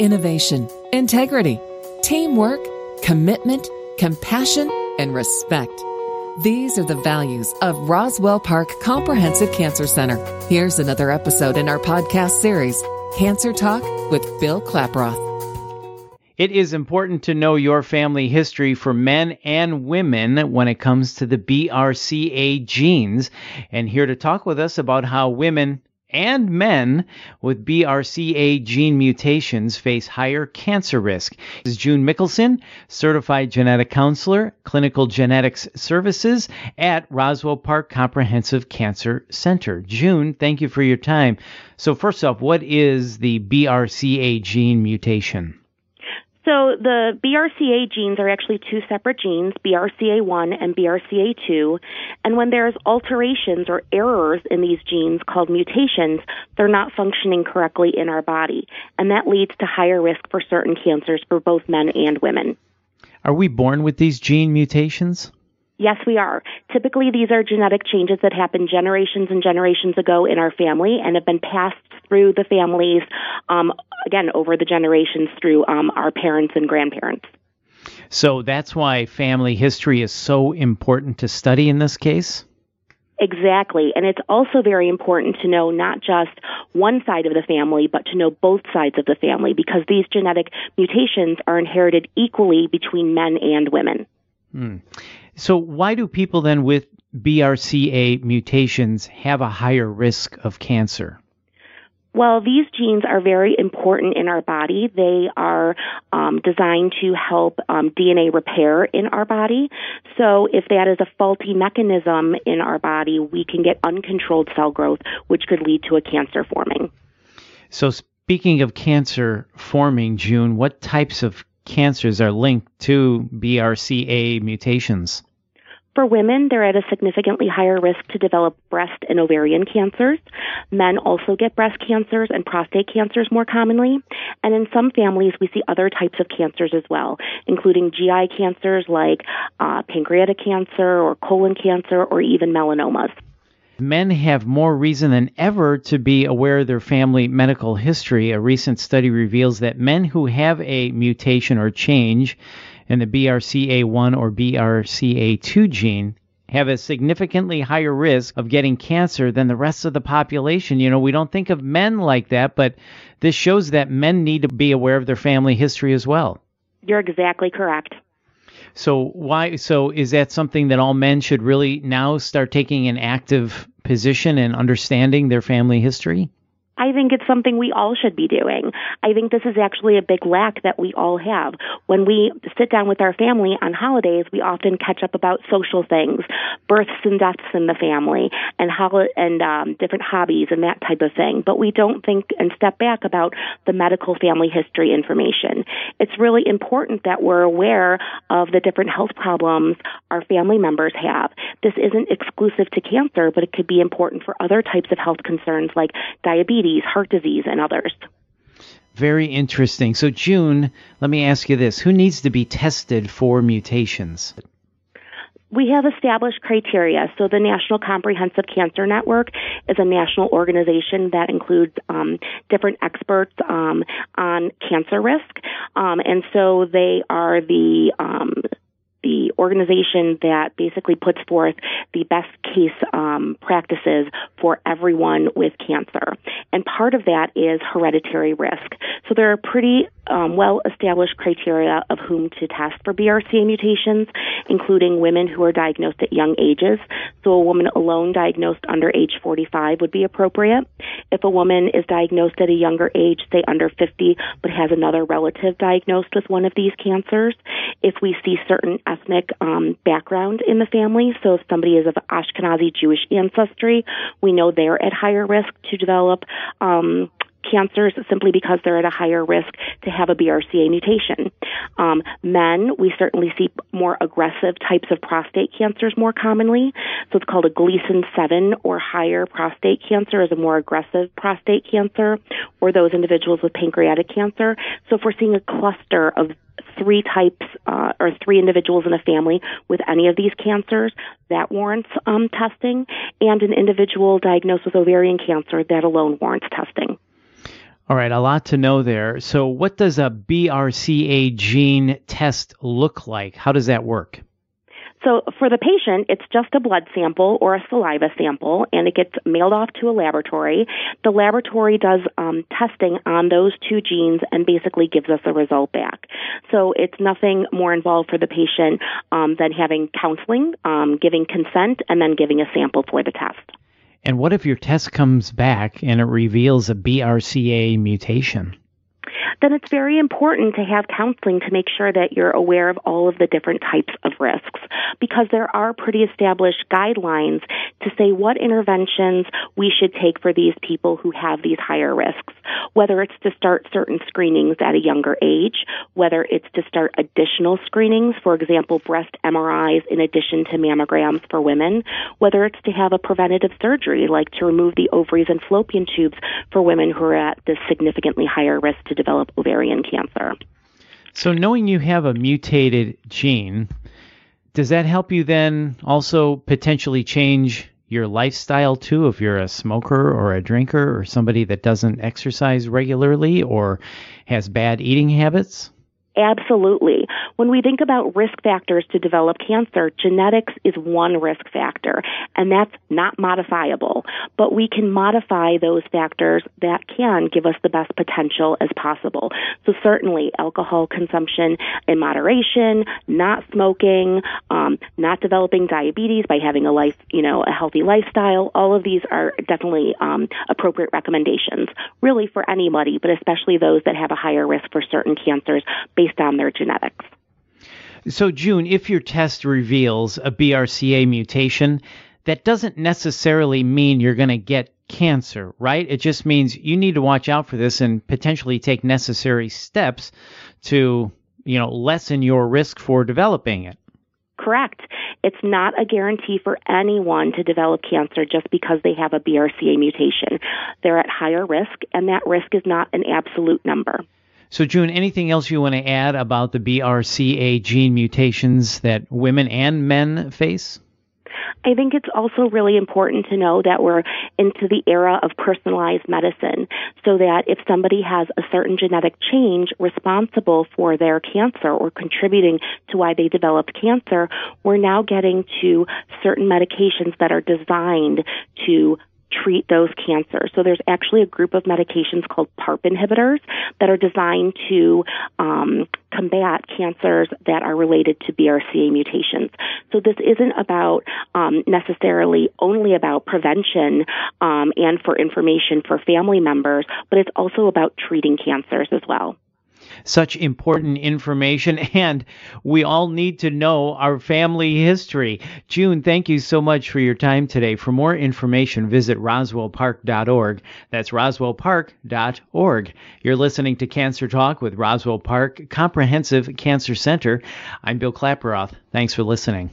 innovation, integrity, teamwork, commitment, compassion, and respect. These are the values of Roswell Park Comprehensive Cancer Center. Here's another episode in our podcast series, Cancer Talk with Bill Klaproth. It is important to know your family history for men and women when it comes to the BRCA genes. And here to talk with us about how women and men with BRCA gene mutations face higher cancer risk. This is June Mikkelson, certified genetic counselor, clinical genetics services at Roswell Park Comprehensive Cancer Center. June, thank you for your time. So, first off, what is the BRCA gene mutation? So the BRCA genes are actually two separate genes, BRCA1 and BRCA2. And when there's alterations or errors in these genes called mutations, they're not functioning correctly in our body. And that leads to higher risk for certain cancers for both men and women. Are we born with these gene mutations? Yes, we are. Typically, these are genetic changes that happened generations and generations ago in our family and have been passed through the families, um, again, over the generations through um, our parents and grandparents. So that's why family history is so important to study in this case? Exactly. And it's also very important to know not just one side of the family, but to know both sides of the family because these genetic mutations are inherited equally between men and women. Hmm. So, why do people then with BRCA mutations have a higher risk of cancer? Well, these genes are very important in our body. They are um, designed to help um, DNA repair in our body. So, if that is a faulty mechanism in our body, we can get uncontrolled cell growth, which could lead to a cancer forming. So, speaking of cancer forming, June, what types of cancers are linked to BRCA mutations? For women, they're at a significantly higher risk to develop breast and ovarian cancers. Men also get breast cancers and prostate cancers more commonly. And in some families, we see other types of cancers as well, including GI cancers like uh, pancreatic cancer or colon cancer or even melanomas. Men have more reason than ever to be aware of their family medical history. A recent study reveals that men who have a mutation or change and the BRCA1 or BRCA2 gene have a significantly higher risk of getting cancer than the rest of the population. You know, we don't think of men like that, but this shows that men need to be aware of their family history as well. You're exactly correct. So why so is that something that all men should really now start taking an active position and understanding their family history? I think it's something we all should be doing. I think this is actually a big lack that we all have. When we sit down with our family on holidays, we often catch up about social things, births and deaths in the family, and how and um, different hobbies and that type of thing. But we don't think and step back about the medical family history information. It's really important that we're aware of the different health problems our family members have. This isn't exclusive to cancer, but it could be important for other types of health concerns like diabetes diabetes, heart disease, and others. Very interesting. So, June, let me ask you this who needs to be tested for mutations? We have established criteria. So the National Comprehensive Cancer Network is a national organization that includes um, different experts um, on cancer risk. Um, and so they are the um, the organization that basically puts forth the best case um, practices for everyone with cancer. And part of that is hereditary risk. So there are pretty um, well established criteria of whom to test for BRCA mutations, including women who are diagnosed at young ages. So a woman alone diagnosed under age 45 would be appropriate. If a woman is diagnosed at a younger age, say under 50, but has another relative diagnosed with one of these cancers, if we see certain ethnic um, background in the family, so if somebody is of Ashkenazi Jewish ancestry, we know they're at higher risk to develop um, cancers simply because they're at a higher risk to have a BRCA mutation. Um, men, we certainly see more aggressive types of prostate cancers more commonly. So it's called a Gleason 7 or higher prostate cancer is a more aggressive prostate cancer, or those individuals with pancreatic cancer. So if we're seeing a cluster of three types uh, or three individuals in a family with any of these cancers, that warrants um, testing, and an individual diagnosed with ovarian cancer, that alone warrants testing. All right, a lot to know there. So, what does a BRCA gene test look like? How does that work? So for the patient, it's just a blood sample or a saliva sample, and it gets mailed off to a laboratory. The laboratory does um, testing on those two genes and basically gives us a result back. So it's nothing more involved for the patient um, than having counseling, um, giving consent, and then giving a sample for the test. And what if your test comes back and it reveals a BRCA mutation? Then it's very important to have counseling to make sure that you're aware of all of the different types of risks because there are pretty established guidelines to say what interventions we should take for these people who have these higher risks, whether it's to start certain screenings at a younger age, whether it's to start additional screenings, for example, breast MRIs in addition to mammograms for women, whether it's to have a preventative surgery like to remove the ovaries and fallopian tubes for women who are at this significantly higher risk to develop ovarian cancer. So, knowing you have a mutated gene, does that help you then also potentially change your lifestyle too if you're a smoker or a drinker or somebody that doesn't exercise regularly or has bad eating habits? Absolutely. When we think about risk factors to develop cancer, genetics is one risk factor, and that's not modifiable. But we can modify those factors that can give us the best potential as possible. So certainly, alcohol consumption in moderation, not smoking, um, not developing diabetes by having a life, you know, a healthy lifestyle. All of these are definitely um, appropriate recommendations, really for anybody, but especially those that have a higher risk for certain cancers based on their genetics. So, June, if your test reveals a BRCA mutation, that doesn't necessarily mean you're going to get cancer, right? It just means you need to watch out for this and potentially take necessary steps to, you know, lessen your risk for developing it. Correct. It's not a guarantee for anyone to develop cancer just because they have a BRCA mutation. They're at higher risk, and that risk is not an absolute number. So, June, anything else you want to add about the BRCA gene mutations that women and men face? I think it's also really important to know that we're into the era of personalized medicine so that if somebody has a certain genetic change responsible for their cancer or contributing to why they developed cancer, we're now getting to certain medications that are designed to treat those cancers. So there's actually a group of medications called PARP inhibitors that are designed to um, combat cancers that are related to BRCA mutations. So this isn't about um, necessarily only about prevention um, and for information for family members, but it's also about treating cancers as well such important information, and we all need to know our family history. June, thank you so much for your time today. For more information, visit roswellpark.org. That's roswellpark.org. You're listening to Cancer Talk with Roswell Park Comprehensive Cancer Center. I'm Bill Klaproth. Thanks for listening.